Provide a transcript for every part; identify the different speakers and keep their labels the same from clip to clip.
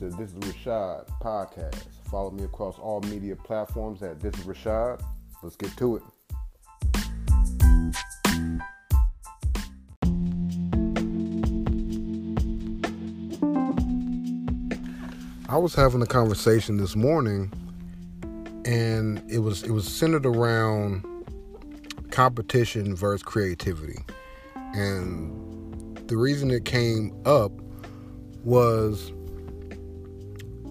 Speaker 1: This is Rashad podcast. Follow me across all media platforms at This is Rashad. Let's get to it. I was having a conversation this morning and it was it was centered around competition versus creativity. And the reason it came up was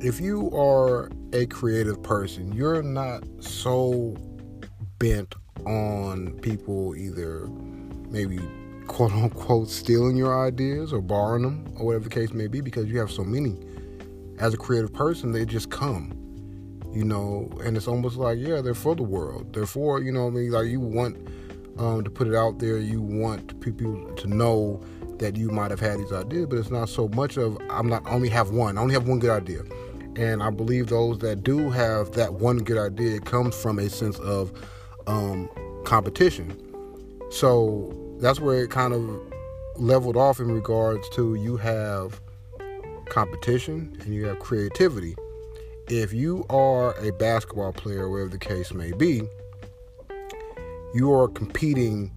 Speaker 1: if you are a creative person, you're not so bent on people either maybe quote unquote stealing your ideas or borrowing them or whatever the case may be because you have so many. As a creative person, they just come, you know, and it's almost like, yeah, they're for the world. They're for, you know, I mean, like you want um, to put it out there, you want people to know that you might have had these ideas, but it's not so much of I'm not I only have one. I only have one good idea. And I believe those that do have that one good idea comes from a sense of um, competition. So that's where it kind of leveled off in regards to you have competition and you have creativity. If you are a basketball player, wherever the case may be, you are competing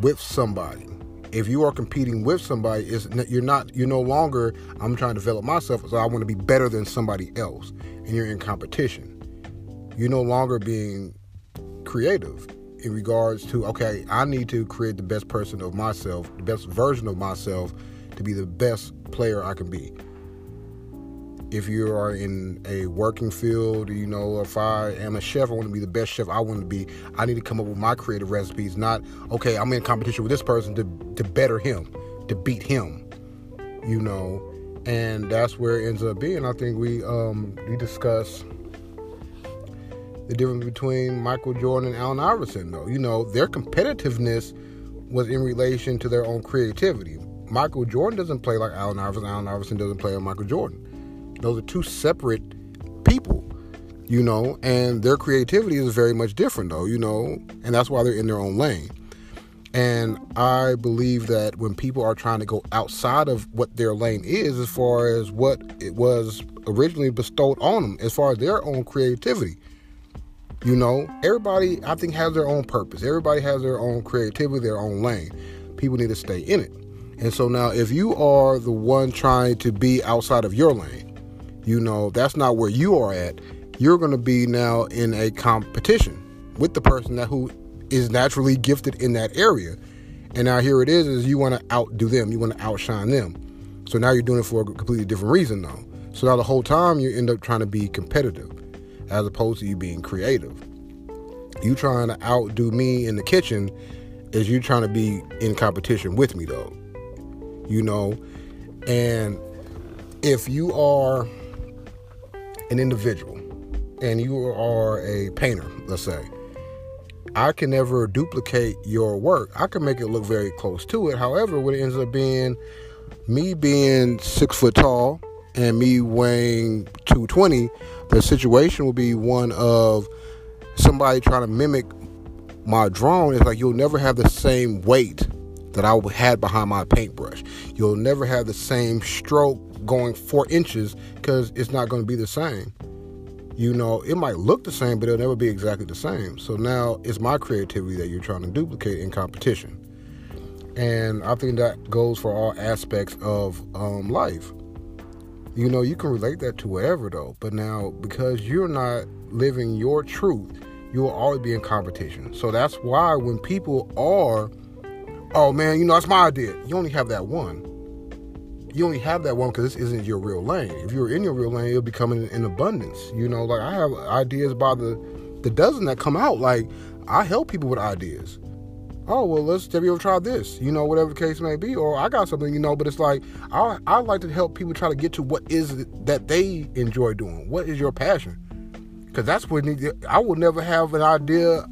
Speaker 1: with somebody. If you are competing with somebody, is you're not you're no longer I'm trying to develop myself, so I want to be better than somebody else, and you're in competition. You're no longer being creative in regards to okay, I need to create the best person of myself, the best version of myself, to be the best player I can be. If you are in a working field, you know, if I am a chef, I want to be the best chef I want to be. I need to come up with my creative recipes, not, okay, I'm in competition with this person to, to better him, to beat him, you know. And that's where it ends up being. I think we um, we discuss the difference between Michael Jordan and Allen Iverson, though. You know, their competitiveness was in relation to their own creativity. Michael Jordan doesn't play like Allen Iverson. Allen Iverson doesn't play like Michael Jordan. Those are two separate people, you know, and their creativity is very much different, though, you know, and that's why they're in their own lane. And I believe that when people are trying to go outside of what their lane is, as far as what it was originally bestowed on them, as far as their own creativity, you know, everybody, I think, has their own purpose. Everybody has their own creativity, their own lane. People need to stay in it. And so now, if you are the one trying to be outside of your lane, you know, that's not where you are at. You're going to be now in a competition with the person that who is naturally gifted in that area. And now here it is, is you want to outdo them. You want to outshine them. So now you're doing it for a completely different reason though. So now the whole time you end up trying to be competitive as opposed to you being creative. You trying to outdo me in the kitchen is you trying to be in competition with me though. You know, and if you are an individual and you are a painter, let's say, I can never duplicate your work. I can make it look very close to it. However, what it ends up being, me being six foot tall and me weighing 220, the situation will be one of somebody trying to mimic my drawing. It's like you'll never have the same weight that I had behind my paintbrush. You'll never have the same stroke going four inches because it's not going to be the same. You know, it might look the same, but it'll never be exactly the same. So now it's my creativity that you're trying to duplicate in competition. And I think that goes for all aspects of um, life. You know, you can relate that to whatever though, but now because you're not living your truth, you will always be in competition. So that's why when people are, oh man, you know, that's my idea, you only have that one you only have that one because this isn't your real lane. If you're in your real lane, it'll be coming in abundance. You know, like I have ideas by the the dozen that come out. Like I help people with ideas. Oh well, let's have you ever tried this? You know, whatever the case may be. Or I got something, you know, but it's like I I like to help people try to get to what is it that they enjoy doing. What is your passion? Because that's what I will never have an idea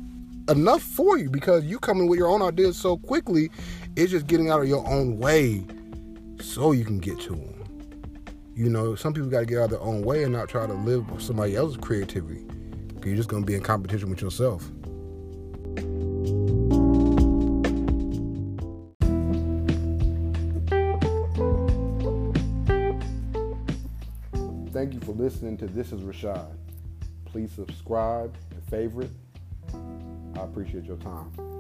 Speaker 1: enough for you because you coming with your own ideas so quickly. It's just getting out of your own way so you can get to them. You know, some people got to get out of their own way and not try to live somebody else's creativity. You're just going to be in competition with yourself. thank you for listening to This is Rashad. Please subscribe and favorite. I appreciate your time.